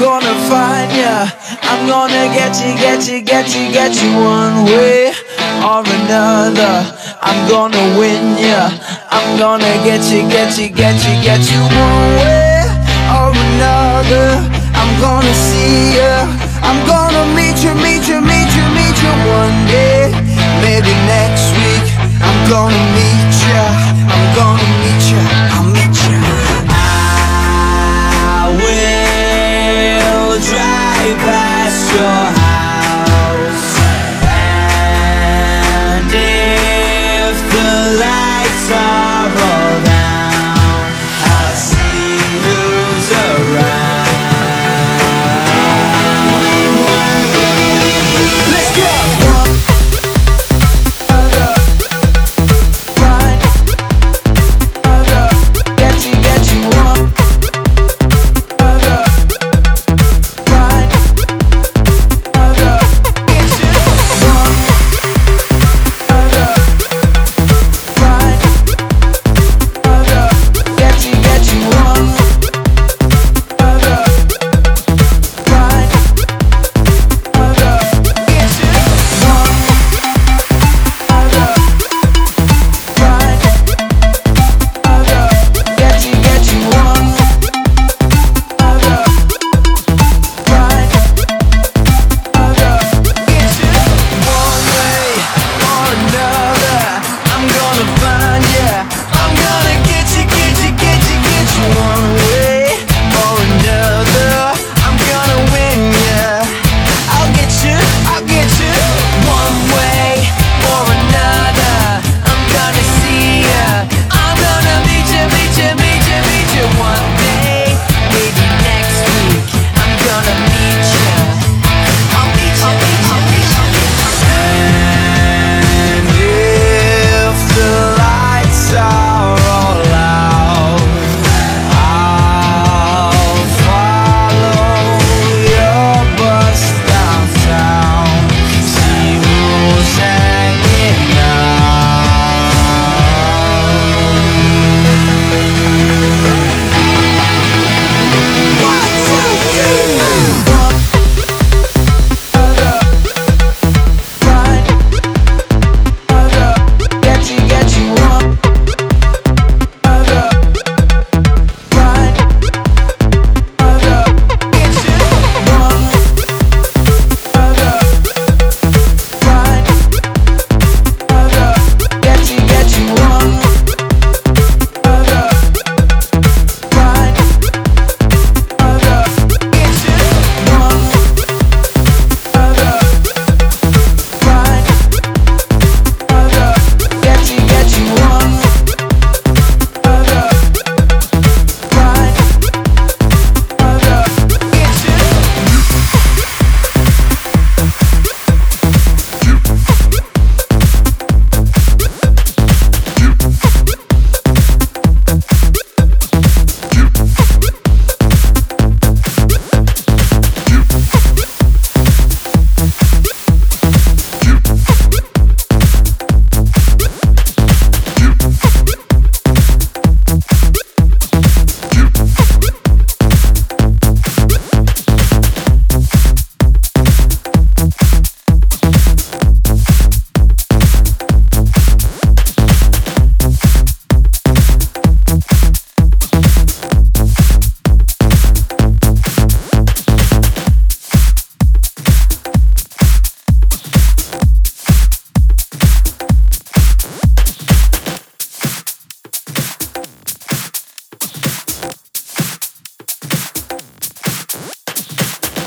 gonna find ya. I'm gonna get you, get you, get you, get you. One way or another, I'm gonna win ya. I'm gonna get you, get you, get you, get you. One way or another, I'm gonna see ya. I'm gonna meet you, meet you, meet you, meet you one day. Maybe next week, I'm gonna 저